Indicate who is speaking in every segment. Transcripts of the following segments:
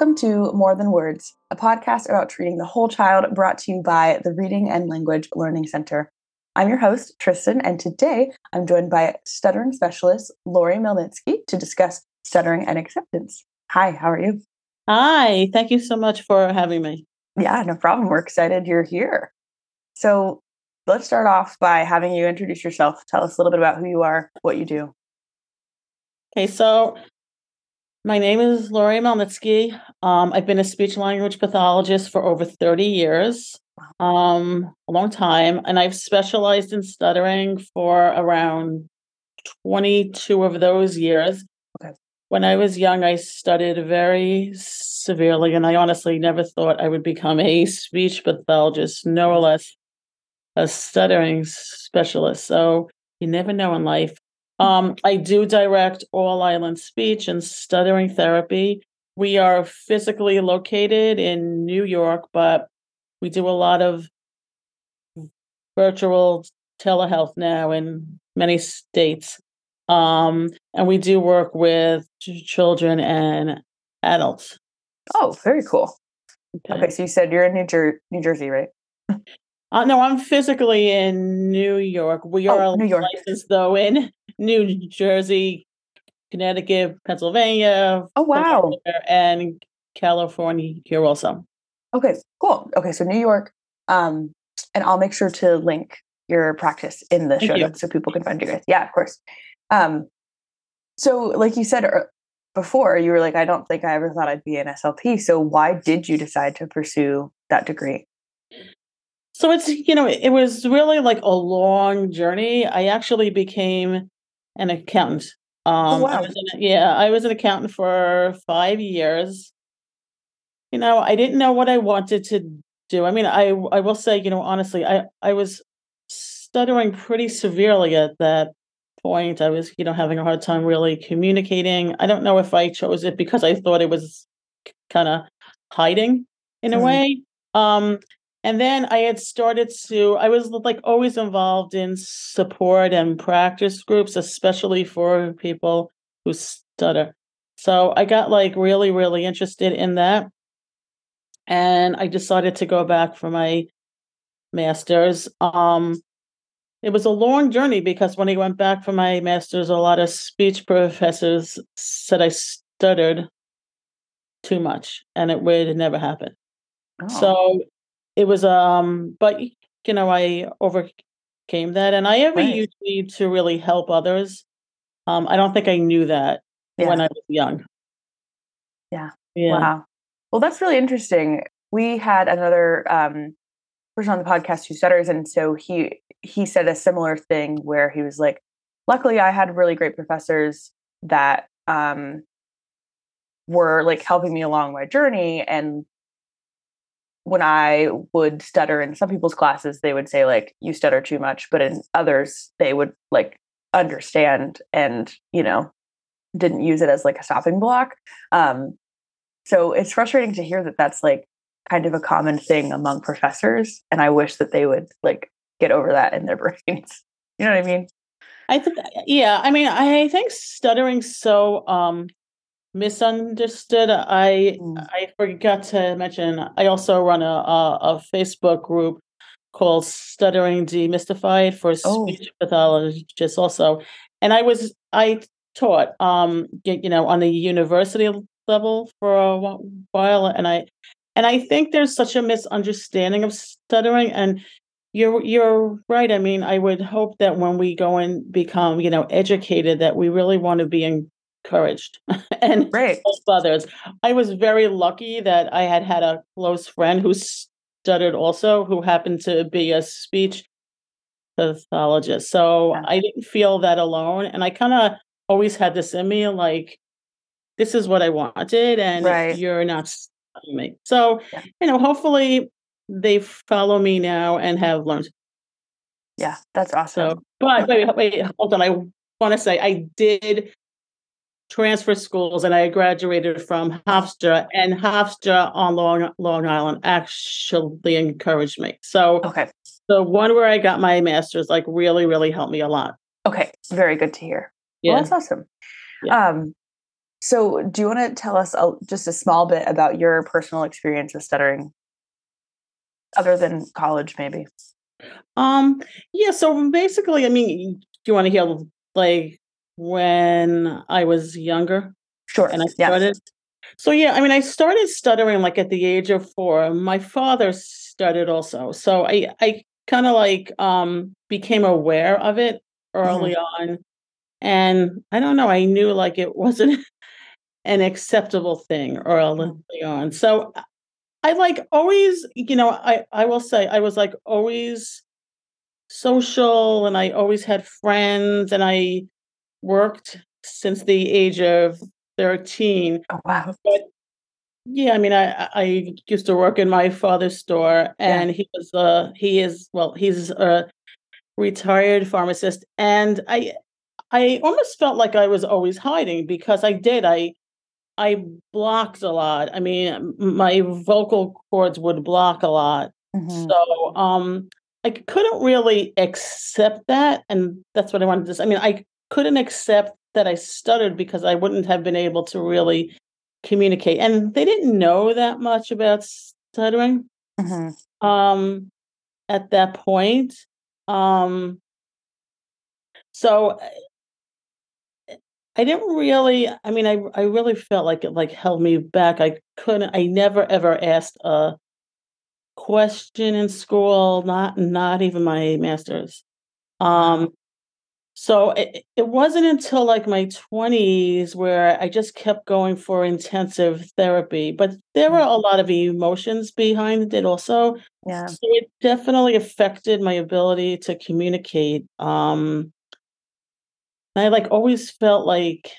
Speaker 1: Welcome to More Than Words, a podcast about treating the whole child brought to you by the Reading and Language Learning Center. I'm your host, Tristan, and today I'm joined by stuttering specialist Lori Melnitsky to discuss stuttering and acceptance. Hi, how are you?
Speaker 2: Hi, thank you so much for having me.
Speaker 1: Yeah, no problem. We're excited you're here. So let's start off by having you introduce yourself. Tell us a little bit about who you are, what you do.
Speaker 2: Okay, so my name is Lori Melnitsky. Um, I've been a speech language pathologist for over 30 years, um, a long time, and I've specialized in stuttering for around 22 of those years.
Speaker 1: Okay.
Speaker 2: When I was young, I stuttered very severely, and I honestly never thought I would become a speech pathologist, no less a stuttering specialist. So you never know in life. Um, I do direct all island speech and stuttering therapy. We are physically located in New York, but we do a lot of virtual telehealth now in many states. Um, and we do work with children and adults.
Speaker 1: Oh, very cool. Okay, so you said you're in New, Jer- New Jersey, right?
Speaker 2: Uh, no, I'm physically in New York. We are
Speaker 1: Oh, New York.
Speaker 2: licensed though in New Jersey, Connecticut, Pennsylvania,
Speaker 1: Oh, wow.
Speaker 2: And California here also.
Speaker 1: Okay, cool. Okay, so New York. Um, and I'll make sure to link your practice in the
Speaker 2: Thank
Speaker 1: show
Speaker 2: you.
Speaker 1: notes so people can find you guys. Yeah, of course. Um, so like you said before, you were like, I don't think I ever thought I'd be an SLP. So why did you decide to pursue that degree?
Speaker 2: So it's you know it was really like a long journey. I actually became an accountant. Um, I
Speaker 1: wow.
Speaker 2: was an- yeah, I was an accountant for five years. You know, I didn't know what I wanted to do. I mean, I I will say, you know, honestly, I I was stuttering pretty severely at that point. I was, you know, having a hard time really communicating. I don't know if I chose it because I thought it was kind of hiding in a
Speaker 1: Mhm.
Speaker 2: way. Um, and then I had started to, I was like always involved in support and practice groups, especially for people who stutter. So I got like really, really interested in that. And I decided to go back for my master's. Um, it was a long journey because when I went back for my master's, a lot of speech professors said I stuttered too much and it would never happen.
Speaker 1: Oh,
Speaker 2: So it was um but you know I overcame that and I a
Speaker 1: Right.
Speaker 2: need to really help others. Um I don't think I knew that
Speaker 1: yeah.
Speaker 2: when I was young.
Speaker 1: Yeah.
Speaker 2: Yeah.
Speaker 1: Wow. Well, that's really interesting. We had another um, person on the podcast who stutters, and so he he said a similar thing where he was like, "Luckily, I had really great professors that um, were like helping me along my journey, and when I would stutter in some people's classes, they would say like, "You stutter too much," but in others, they would like understand and you know didn't use it as like a stopping block. Um, so it's frustrating to hear that that's like kind of a common thing among professors, and I wish that they would like get over that in their brains. You know what I mean?
Speaker 2: I think yeah, I mean I think stuttering's so um misunderstood. I
Speaker 1: Mm.
Speaker 2: I forgot to mention I also run a a, a Facebook group called Stuttering Demystified for
Speaker 1: Oh.
Speaker 2: speech pathologists also. And I was I taught um you know on the university level for a while and I and I think there's such a misunderstanding of stuttering and you're you're right. I mean, I would hope that when we go and become, you know, educated that we really want to be encouraged and
Speaker 1: Right.
Speaker 2: others. I was very lucky that I had had a close friend who stuttered also, who happened to be a speech pathologist. So
Speaker 1: Yeah.
Speaker 2: I didn't feel that alone. And I kind of always had this in me like, this is what I wanted, and
Speaker 1: Right.
Speaker 2: you're not stopping me. So,
Speaker 1: Yeah.
Speaker 2: you know, hopefully they follow me now and have learned.
Speaker 1: Yeah, that's awesome.
Speaker 2: So, but wait, wait, hold on. I want to say I did transfer schools and I graduated from Hofstra, and Hofstra on Long Long Island actually encouraged me. So
Speaker 1: okay.
Speaker 2: the one where I got my master's like really, really helped me a lot.
Speaker 1: Okay. Very good to hear.
Speaker 2: Yeah.
Speaker 1: Well, that's awesome.
Speaker 2: Yeah.
Speaker 1: Um, So, do you want to tell us a, just a small bit about your personal experience with stuttering, other than college, maybe?
Speaker 2: Um, yeah, so basically, I mean, do you want to hear like when I was younger
Speaker 1: Sure.
Speaker 2: and I
Speaker 1: yeah.
Speaker 2: started? So yeah, I mean, I started stuttering like at the age of four. My father stuttered also, so I I kind of like um became aware of it early on, and I don't know, I knew like it wasn't an acceptable thing early on. So I like always, you know, I I will say I was like always social and I always had friends and I worked since the age of 13.
Speaker 1: Oh, wow.
Speaker 2: But yeah, I mean I I used to work in my father's store and he was uh he is well, he's a retired pharmacist and I I almost felt like I was always hiding because I did. I I blocked a lot. I mean, my vocal cords would block a lot.
Speaker 1: Mhm.
Speaker 2: So um I couldn't really accept that and that's what I wanted to say. I mean, I couldn't accept that I stuttered because I wouldn't have been able to really communicate. And they didn't know that much about stuttering
Speaker 1: Mhm.
Speaker 2: um at that point. Um so I didn't really I mean I I really felt like it like held me back. I couldn't I never ever asked a question in school, not not even my masters. Um so it, it wasn't until like my 20s where I just kept going for intensive therapy, but there were a lot of emotions behind it also.
Speaker 1: Yeah.
Speaker 2: So it definitely affected my ability to communicate. Um I like always felt like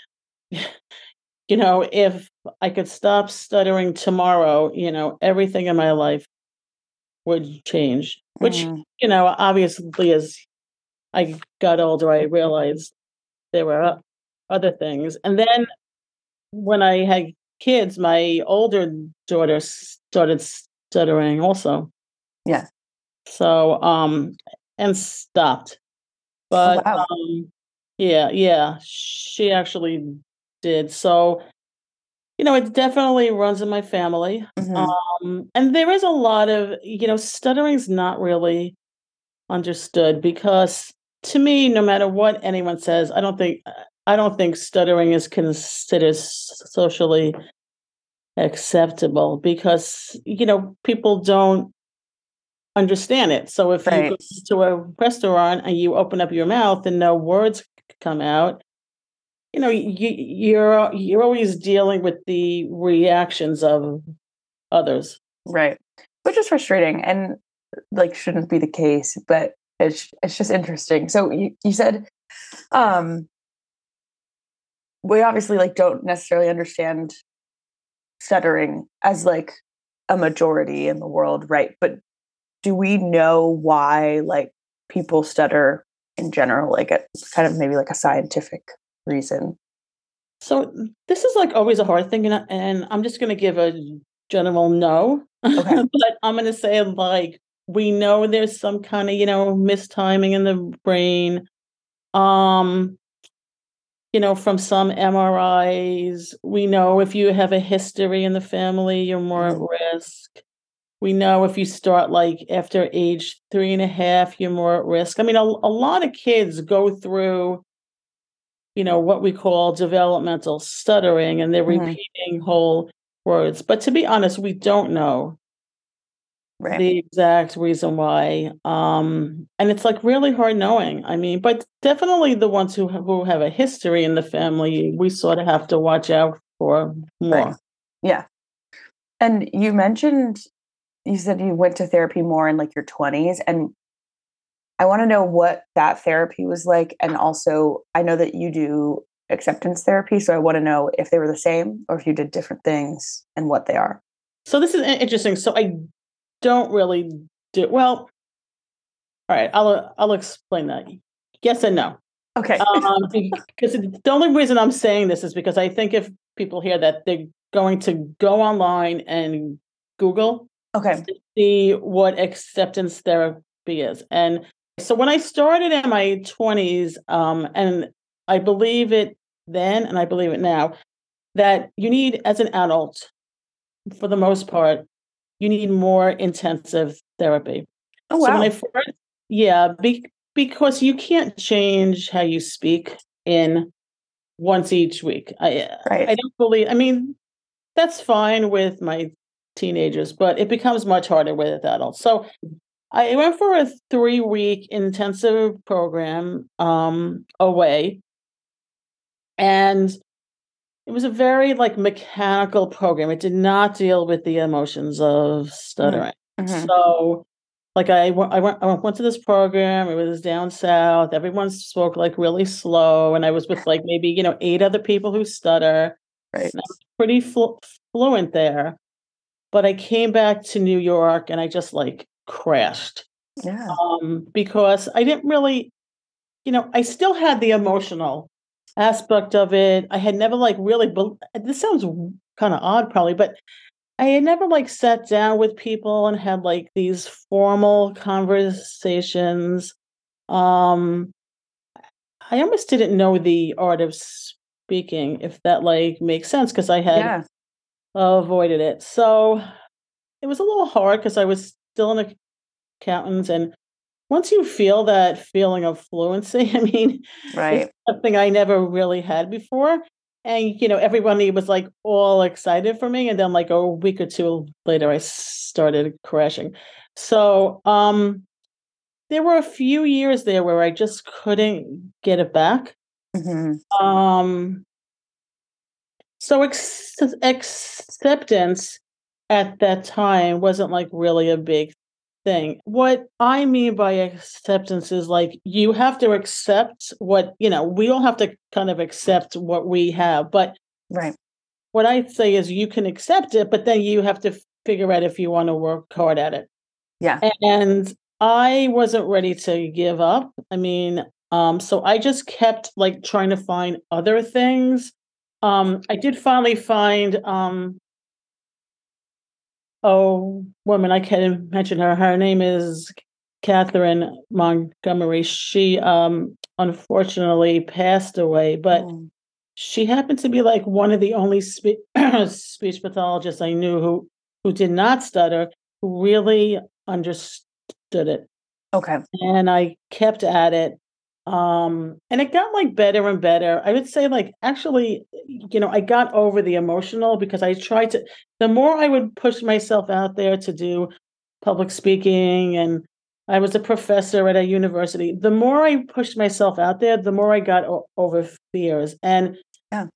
Speaker 2: you know, if I could stop stuttering tomorrow, you know, everything in my life would change. Which,
Speaker 1: Mhm.
Speaker 2: you know, obviously as I got older, I realized there were other things. And then when I had kids, my older daughter started stuttering also.
Speaker 1: Yeah.
Speaker 2: So, um, and stopped. But
Speaker 1: wow.
Speaker 2: um, yeah, yeah, she actually did. So, you know, it definitely runs in my family.
Speaker 1: Mhm.
Speaker 2: Um, and there is a lot of, you know, stuttering's not really understood because to me, no matter what anyone says, I don't think I don't think stuttering is considered socially acceptable because you know people don't understand it. So if you go to a restaurant and you open up your mouth and no words come out, you know you you're you're always dealing with the reactions of others.
Speaker 1: Right. Which is frustrating and like shouldn't be the case, but it's it's just interesting. So you, you said um we obviously like don't necessarily understand stuttering as like a majority in the world, right? But do we know why like people stutter in general? Like it's kind of maybe like a scientific reason.
Speaker 2: So this is like always a hard thing, and, I- and I'm just going to give a general no.
Speaker 1: Okay.
Speaker 2: but I'm going to say like we know there's some kind of you know mistiming in the brain. Um, you know, from some MRIs, we know if you have a history in the family, you're more at risk. We know if you start like after age three and a half, you're more at risk. I mean, a, a lot of kids go through you know what we call developmental stuttering and they're
Speaker 1: Mhm.
Speaker 2: repeating whole words but to be honest we don't know
Speaker 1: Right.
Speaker 2: the exact reason why um and it's like really hard knowing i mean but definitely the ones who who have a history in the family we sort of have to watch out for more
Speaker 1: Right. Yeah. And you mentioned you said you went to therapy more in like your 20s and I want to know what that therapy was like and also I know that you do acceptance therapy so I want to know if they were the same or if you did different things and what they are.
Speaker 2: so this is interesting so i don't really do well all right i'll i'll explain that yes and no
Speaker 1: Okay.
Speaker 2: um, because the only reason I'm saying this is because I think if people hear that, they're going to go online and Google
Speaker 1: okay.
Speaker 2: to see what acceptance therapy is. And so when I started in my 20s, um, and I believe it then and I believe it now, that you need as an adult, for the most part, you need more intensive therapy.
Speaker 1: Oh
Speaker 2: So
Speaker 1: wow.
Speaker 2: I first, yeah, be, because you can't change how you speak in once each week. I
Speaker 1: Right.
Speaker 2: I don't believe. I mean, that's fine with my teenagers, but it becomes much harder with adults. So I went for a three week intensive program um, away, and it was a very like mechanical program. It did not deal with the emotions of stuttering.
Speaker 1: Mhm.
Speaker 2: So, like I went, I went, I went to this program. It was down south. Everyone spoke like really slow, and I was with like maybe you know eight other people who stutter.
Speaker 1: Right.
Speaker 2: Pretty flu- fluent there, but I came back to New York and I just like crashed
Speaker 1: Yeah.
Speaker 2: um, because I didn't really, you know, I still had the emotional aspect of it. I had never like really. bel this sounds kind of odd, probably, but I had never like sat down with people and had like these formal conversations. Um, I almost didn't know the art of speaking, if that like makes sense, because I had
Speaker 1: Yeah.
Speaker 2: avoided it. So it was a little hard because I was still an accountant. And once you feel that feeling of fluency, I mean,
Speaker 1: Right.
Speaker 2: it's something I never really had before. And, you know, everybody was like all excited for me. And then, like a week or two later, I started crashing. So, um, there were a few years there where I just couldn't get it back.
Speaker 1: hmm
Speaker 2: Um, so ex- acceptance at that time wasn't like really a big thing. What I mean by acceptance is like you have to accept what, you know, we all have to kind of accept what we have. But
Speaker 1: Right.
Speaker 2: what I say is you can accept it, but then you have to figure out if you want to work hard at it.
Speaker 1: Yeah.
Speaker 2: And I wasn't ready to give up. I mean, um, so I just kept like trying to find other things. Um, I did finally find um oh woman, I can't mention her. Her name is Catherine Montgomery. She um unfortunately passed away, but
Speaker 1: Mm.
Speaker 2: she happened to be like one of the only spe- speech pathologists I knew who who did not stutter, who really understood it.
Speaker 1: Okay.
Speaker 2: And I kept at it. Um, and it got like better and better. I would say like actually, you know, I got over the emotional because I tried to the more I would push myself out there to do public speaking and I was a professor at a university. The more I pushed myself out there, the more I got o- over fears. And
Speaker 1: Yeah.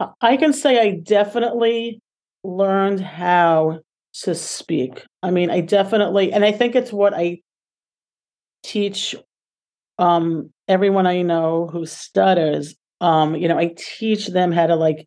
Speaker 2: I- I can say I definitely learned how to speak. I mean, I definitely, and I think it's what I teach um everyone I know who stutters. Um, you know, I teach them how to like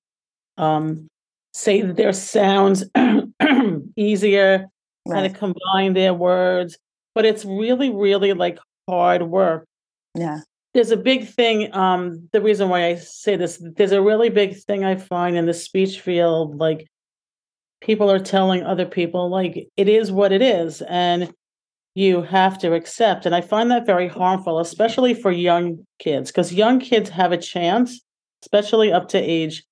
Speaker 2: um say their sounds easier, how to
Speaker 1: Right.
Speaker 2: combine their words. But it's really, really like hard work
Speaker 1: Yeah.
Speaker 2: there's a big thing um the reason why i say this there's a really big thing i find in the speech field like people are telling other people like it is what it is and you have to accept and i find that very harmful especially for young kids because young kids have a chance especially up to age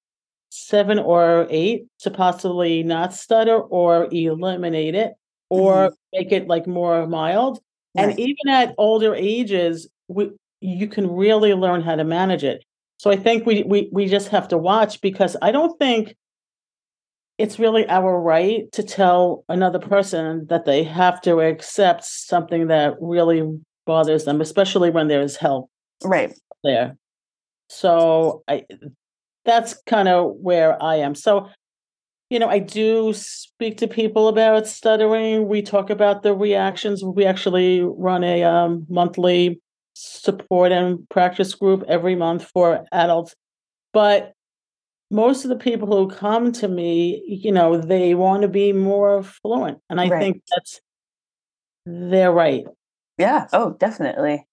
Speaker 2: seven or eight to possibly not stutter or eliminate it or mm-hmm. make it like more mild and even at older ages we, you can really learn how to manage it. So i think we, we we just have to watch because i don't think it's really our right to tell another person that they have to accept something that really bothers them especially when there's help
Speaker 1: Right.
Speaker 2: there. So i that's kind of where i am. So you know i do speak to people about stuttering. We talk about the reactions. We actually run a um, monthly support and practice group every month for adults. But most of the people who come to me you know they want to be more fluent and i
Speaker 1: Right.
Speaker 2: think that's they're right
Speaker 1: Yeah. Oh, definitely.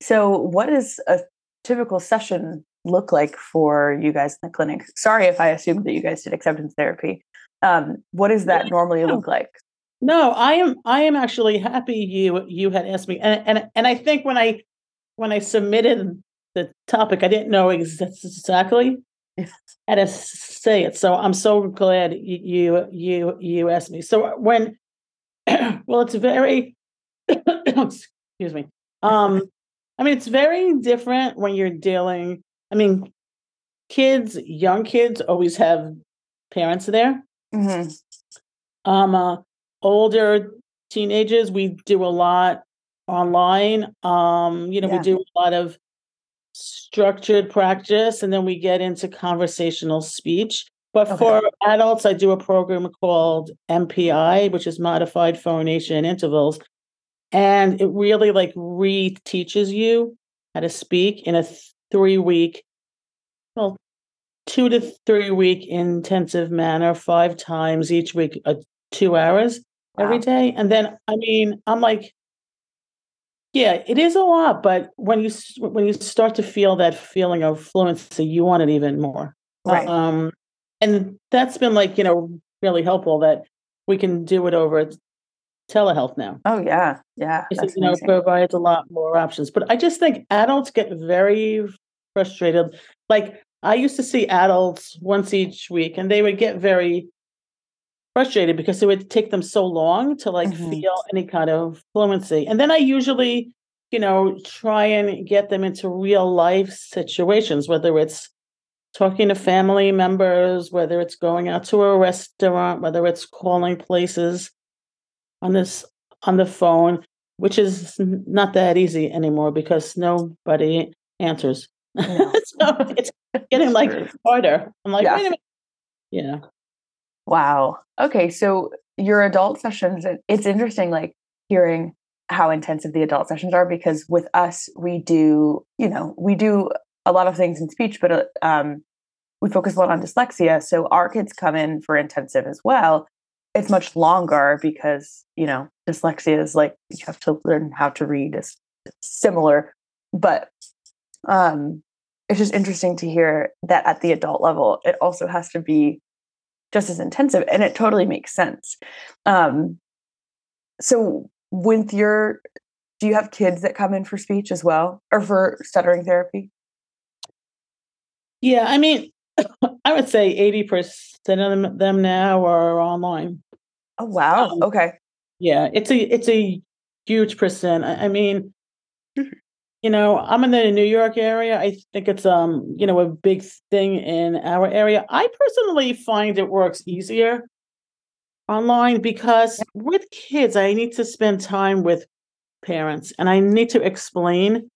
Speaker 1: So, what does a typical session look like for you guys in the clinic? Sorry if I assumed that you guys did acceptance therapy. Um, what does that normally look like?
Speaker 2: No, I am I am actually happy you you had asked me. And and and I think when I when I submitted the topic, I didn't know ex- exactly how to say it. So I'm so glad you you you, you asked me. So when well, it's very excuse me. Um, I mean, it's very different when you're dealing. I mean, kids, young kids, always have parents there.
Speaker 1: Mm-hmm.
Speaker 2: Um, uh, older teenagers, we do a lot online. Um, you know,
Speaker 1: Yeah.
Speaker 2: we do a lot of structured practice, and then we get into conversational speech. But
Speaker 1: Okay.
Speaker 2: for adults, I do a program called MPI, which is Modified Phonation Intervals, and it really like re-teaches you how to speak in a three-week, well, two to three-week intensive manner, five times each week, uh, two hours every
Speaker 1: Wow.
Speaker 2: day. And then, I mean, I'm like, yeah, it is a lot, but when you when you start to feel that feeling of fluency, you want it even more.
Speaker 1: Right.
Speaker 2: Um, and that's been like you know really helpful that we can do it over telehealth now.
Speaker 1: Oh yeah, yeah. That's
Speaker 2: you know,
Speaker 1: amazing.
Speaker 2: provides a lot more options. But I just think adults get very frustrated. Like I used to see adults once each week, and they would get very frustrated because it would take them so long to like
Speaker 1: Mhm.
Speaker 2: feel any kind of fluency. And then I usually, you know, try and get them into real life situations, whether it's talking to family members, whether it's going out to a restaurant, whether it's calling places on this on the phone, which is not that easy anymore because nobody answers.
Speaker 1: No.
Speaker 2: so it's getting like harder. I'm like,
Speaker 1: Yeah.
Speaker 2: wait a minute. Yeah.
Speaker 1: Wow. Okay, so your adult sessions, it's interesting like hearing how intensive the adult sessions are because with us we do, you know, we do a lot of things in speech, but uh, um we focus a lot on dyslexia, so our kids come in for intensive as well. It's much longer because, you know, dyslexia is like you have to learn how to read is similar, but um it's just interesting to hear that at the adult level it also has to be just as intensive and it totally makes sense um so with your do you have kids that come in for speech as well or for stuttering therapy
Speaker 2: Yeah. I mean, I would say 80% of them, them now are online.
Speaker 1: oh wow
Speaker 2: Um,
Speaker 1: okay
Speaker 2: Yeah, it's a it's a huge percent. I, I mean, you know, I'm in the New York area. I think it's um, you know, a big thing in our area. I personally find it works easier online because with kids, I need to spend time with parents and I need to explain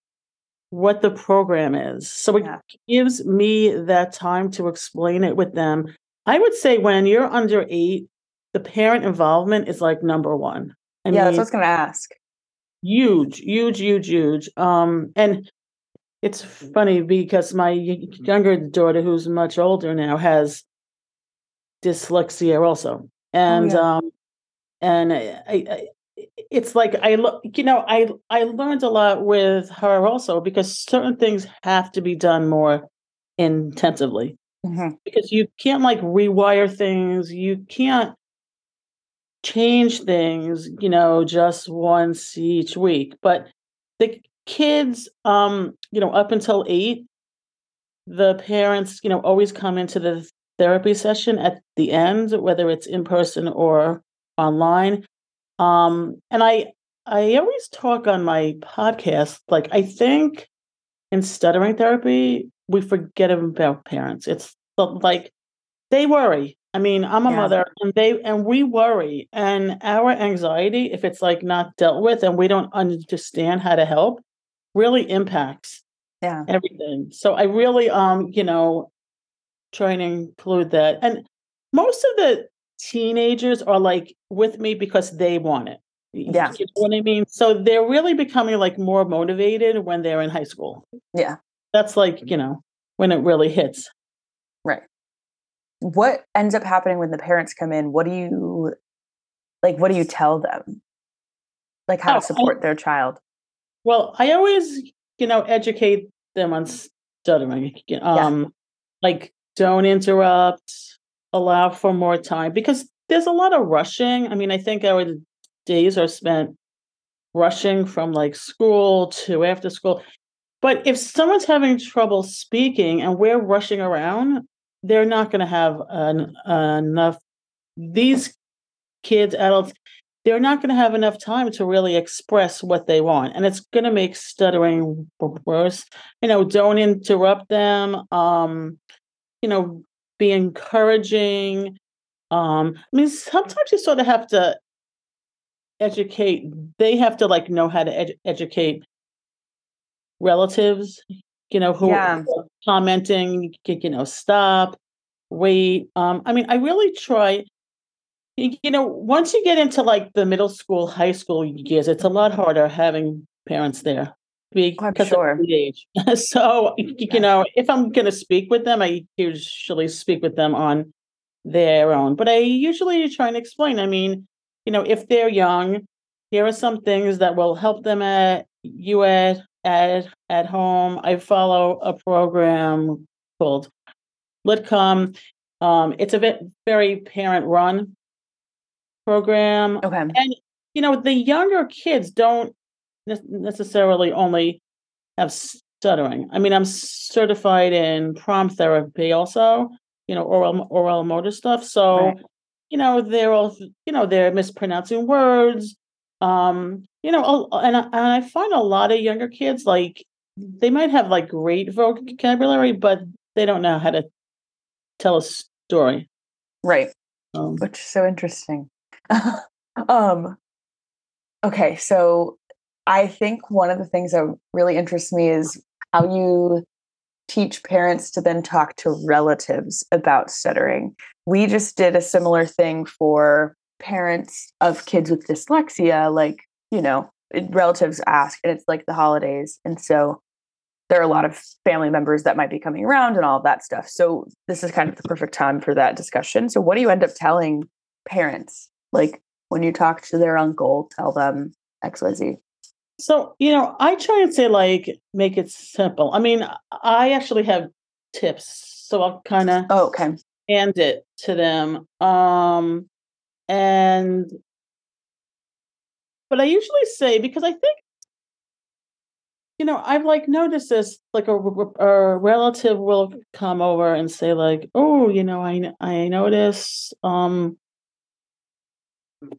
Speaker 2: what the program is. So it
Speaker 1: Yeah.
Speaker 2: gives me that time to explain it with them. I would say when you're under eight, the parent involvement is like number one. I
Speaker 1: yeah that's
Speaker 2: mean,
Speaker 1: what i was going to ask
Speaker 2: huge, huge, huge, huge. Um, and it's funny because my younger daughter, who's much older now, has dyslexia also, and
Speaker 1: yeah.
Speaker 2: um, and I, I, it's like I look, you know, I I learned a lot with her also because certain things have to be done more intensively
Speaker 1: Mhm.
Speaker 2: because you can't like rewire things you can't change things you know just once each week but the kids um you know up until 8 the parents you know always come into the therapy session at the end whether it's in person or online. Um and i i always talk on my podcast like i think in stuttering therapy we forget about parents. It's like they worry i mean i'm a
Speaker 1: Yeah.
Speaker 2: mother and they and we worry and our anxiety if it's like not dealt with and we don't understand how to help really impacts
Speaker 1: yeah.
Speaker 2: everything. So i really um you know try and include that. And most of the teenagers are like with me because they want it.
Speaker 1: Yeah.
Speaker 2: you know what i mean? So they're really becoming like more motivated when they're in high school.
Speaker 1: Yeah.
Speaker 2: That's like you know when it really hits.
Speaker 1: Right what ends up happening when the parents come in? What do you like what do you tell them? Like how
Speaker 2: Oh,
Speaker 1: to support their child?
Speaker 2: Well i always you know educate them on stuttering um like don't interrupt allow for more time because there's a lot of rushing. I mean i think our days are spent rushing from like school to after school. But if someone's having trouble speaking and we're rushing around they're not going to have an, enough these kids adults they're not going to have enough time to really express what they want and it's going to make stuttering worse. You know don't interrupt them um you know be encouraging um i mean sometimes you sort of have to educate they have to like know how to ed- educate relatives you know who yeah. are commenting you know stop wait um i mean i really try you know, once you get into like the middle school, high school years, it's a lot harder having parents there because sure. of the age. so, you know, if I'm going to speak with them, I usually speak with them on their own. But I usually try and explain. I mean, you know, if they're young, here are some things that will help them at you at at at home. I follow a program called Lidcombe. Um, it's a very parent run program.
Speaker 1: Okay.
Speaker 2: And, you know, the younger kids don't necessarily only have stuttering. I mean, I'm certified in PROMPT therapy also, you know, oral oral motor stuff. So, right. you know, they're all, you know, they're mispronouncing words. Um, you know, and I, and I find a lot of younger kids like they might have like great vocabulary, but they don't know how to tell a story.
Speaker 1: Right. Um, Which is so interesting. um, okay, so I think one of the things that really interests me is how you teach parents to then talk to relatives about stuttering. We just did a similar thing for parents of kids with dyslexia, like, you know, relatives ask, and it's like the holidays. And so there are a lot of family members that might be coming around and all of that stuff. So this is kind of the perfect time for that discussion. So what do you end up telling parents like when you talk to their uncle, tell them XYZ.
Speaker 2: So, you know, I try and say, like, make it simple. I mean, I actually have tips. So I'll kind of
Speaker 1: oh, okay.
Speaker 2: hand it to them. Um, and, but I usually say, because I think, you know, I've like noticed this, like a, a relative will come over and say, like, oh, you know, I, I notice, um,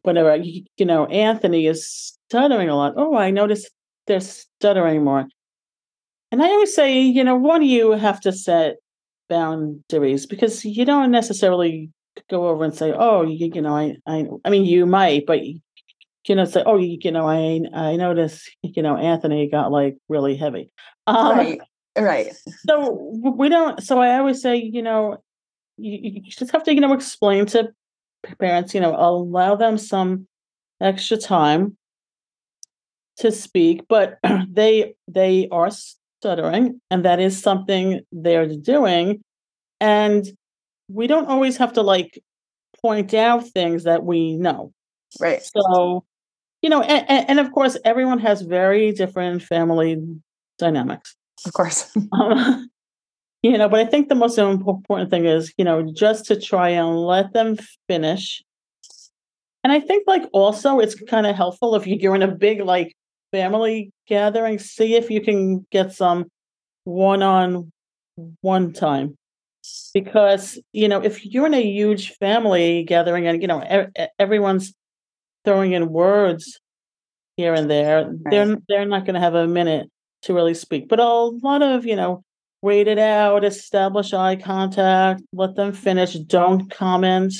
Speaker 2: whenever you know Anthony is stuttering a lot. Oh, I notice they're stuttering more. And I always say, you know, one you have to set boundaries because you don't necessarily go over and say, oh, you, you know, I, I, I mean, you might, but you know, say, oh, you, you know, I, I noticed, you know, Anthony got like really heavy.
Speaker 1: Um, right, right.
Speaker 2: So we don't. So I always say, you know, you, you just have to, you know, explain to parents, you know, allow them some extra time to speak, but they they are stuttering, and that is something they're doing. And we don't always have to like point out things that we know.
Speaker 1: Right.
Speaker 2: So, you know, and, and of course, everyone has very different family dynamics.
Speaker 1: Of course.
Speaker 2: um, you know but i think the most important thing is you know just to try and let them finish and i think like also it's kind of helpful if you're in a big like family gathering see if you can get some one on one time because you know if you're in a huge family gathering and you know everyone's throwing in words here and there right. they're they're not going to have a minute to really speak but a lot of you know wait it out, establish eye contact, let them finish, don't comment.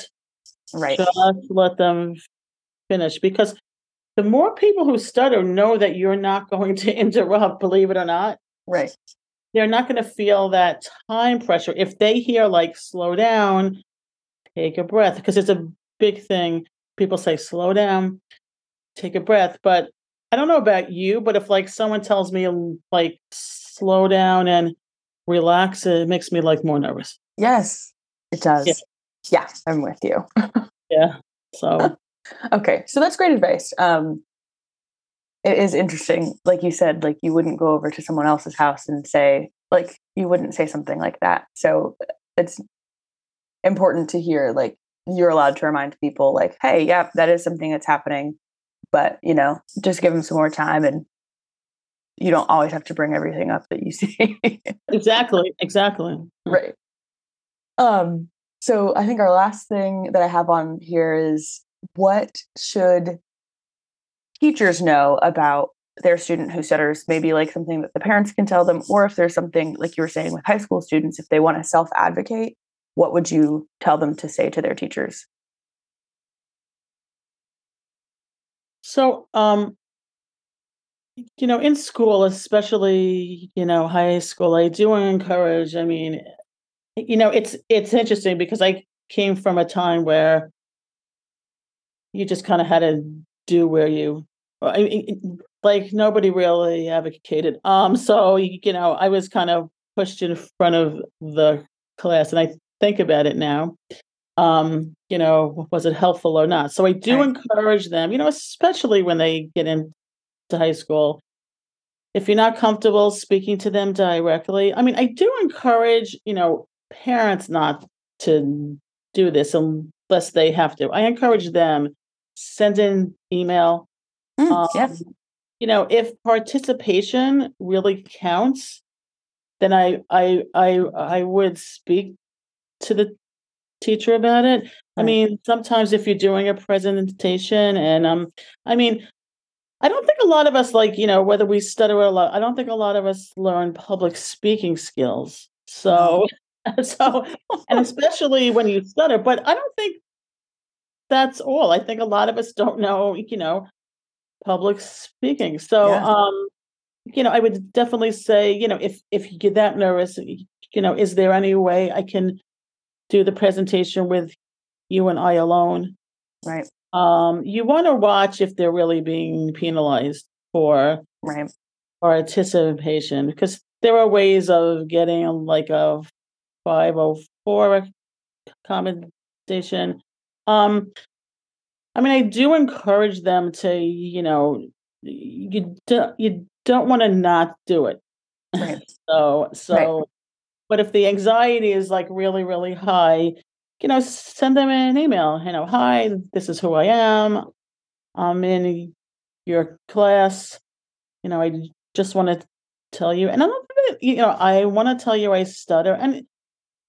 Speaker 1: Right.
Speaker 2: Just let them finish because the more people who stutter know that you're not going to interrupt, believe it or not.
Speaker 1: Right.
Speaker 2: They're not going to feel that time pressure. If they hear like slow down, take a breath, because it's a big thing. People say slow down, take a breath. But I don't know about you, but if like someone tells me like slow down and relax it makes me like more nervous
Speaker 1: yes it does yeah, yeah i'm with you
Speaker 2: yeah so
Speaker 1: okay so that's great advice um it is interesting like you said like you wouldn't go over to someone else's house and say like you wouldn't say something like that so it's important to hear like you're allowed to remind people like hey yeah that is something that's happening but you know just give them some more time and you don't always have to bring everything up that you see.
Speaker 2: exactly. Exactly.
Speaker 1: Right. Um, so I think our last thing that I have on here is what should teachers know about their student who stutters? Maybe like something that the parents can tell them, or if there's something like you were saying with high school students, if they want to self advocate, what would you tell them to say to their teachers?
Speaker 2: So, um, you know, in school, especially, you know, high school, I do encourage, I mean, you know, it's it's interesting because I came from a time where you just kind of had to do where you I mean, like nobody really advocated. Um, so you know, I was kind of pushed in front of the class, and I think about it now. Um, you know, was it helpful or not? So I do right. encourage them, you know, especially when they get into high school. If you're not comfortable speaking to them directly, I mean, I do encourage, you know, parents not to do this unless they have to. I encourage them send in email.
Speaker 1: Mm, um, yes.
Speaker 2: You know, if participation really counts, then I I I I would speak to the teacher about it. Right. I mean, sometimes if you're doing a presentation and um I mean, I don't think a lot of us like, you know, whether we stutter a lot, I don't think a lot of us learn public speaking skills. So so and especially when you stutter, but I don't think that's all. I think a lot of us don't know, you know, public speaking. So yeah. um you know, I would definitely say, you know, if if you get that nervous, you know, is there any way I can do the presentation with you and I alone?
Speaker 1: Right.
Speaker 2: Um, you want to watch if they're really being penalized for
Speaker 1: right
Speaker 2: or anticipation because there are ways of getting like a 504 accommodation. Um, I mean, I do encourage them to, you know, you don't you don't want to not do it.
Speaker 1: Right.
Speaker 2: so so, right. but if the anxiety is like really really high, you know, send them an email. You know, hi, this is who I am. I'm in your class. You know, I just want to tell you, and I'm not, you know, I want to tell you I stutter, and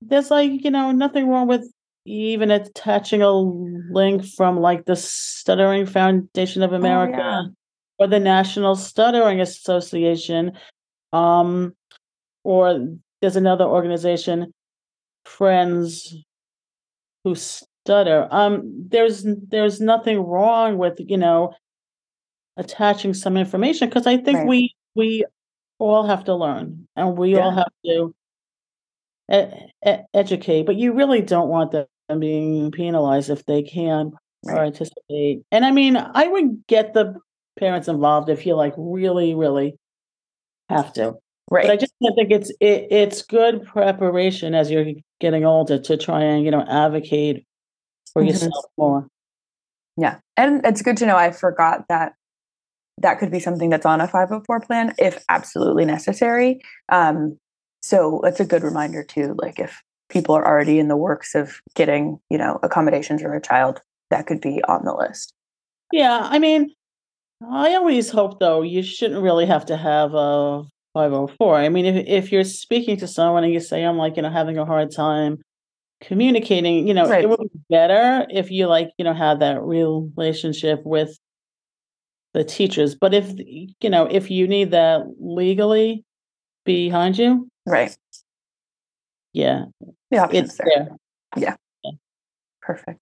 Speaker 2: there's like you know nothing wrong with even attaching a link from like the Stuttering Foundation of America oh, yeah. or the National Stuttering Association. Um, or there's another organization, Friends Who Stutter. Um, there's there's nothing wrong with you know attaching some information because I think right. we we all have to learn and we yeah. all have to e- educate, but you really don't want them being penalized if they can right. participate. And I mean, I would get the parents involved if you like really, really have to.
Speaker 1: Right.
Speaker 2: But I just think it's it, it's good preparation as you're getting older to try and you know advocate for mm-hmm. yourself more.
Speaker 1: Yeah, and it's good to know. I forgot that that could be something that's on a 504 plan if absolutely necessary. Um, so it's a good reminder too like if people are already in the works of getting you know accommodations for a child that could be on the list
Speaker 2: yeah i mean i always hope though you shouldn't really have to have a 504 i mean if, if you're speaking to someone and you say i'm like you know having a hard time communicating you know right. it would be better if you like you know had that real relationship with the teachers but if you know if you need that legally behind you
Speaker 1: Right.
Speaker 2: Yeah.
Speaker 1: The options
Speaker 2: it's there.
Speaker 1: Yeah. yeah. Perfect.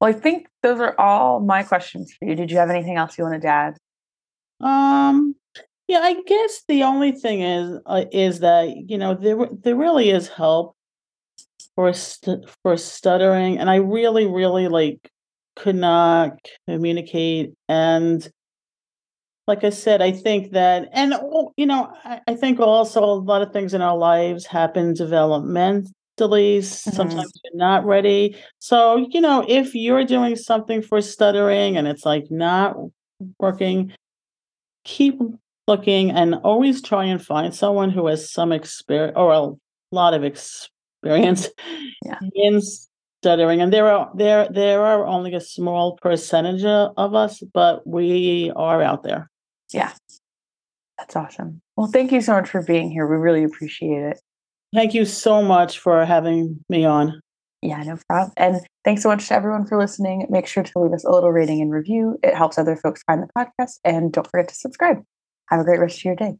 Speaker 1: Well, I think those are all my questions for you. Did you have anything else you wanted to add?
Speaker 2: Um, yeah, I guess the only thing is uh, is that you know there there really is help for st- for stuttering, and I really really like could not communicate and like I said, I think that, and you know, I, I, think also a lot of things in our lives happen developmentally. Mm-hmm. Sometimes you're not ready. So, you know, if you're doing something for stuttering and it's like not working, keep looking and always try and find someone who has some experience or a lot of experience
Speaker 1: yeah.
Speaker 2: in stuttering. And there are there there are only a small percentage of us, but we are out there.
Speaker 1: Yeah. That's awesome. Well, thank you so much for being here. We really appreciate it.
Speaker 2: Thank you so much for having me on.
Speaker 1: Yeah, no problem. And thanks so much to everyone for listening. Make sure to leave us a little rating and review. It helps other folks find the podcast. And don't forget to subscribe. Have a great rest of your day.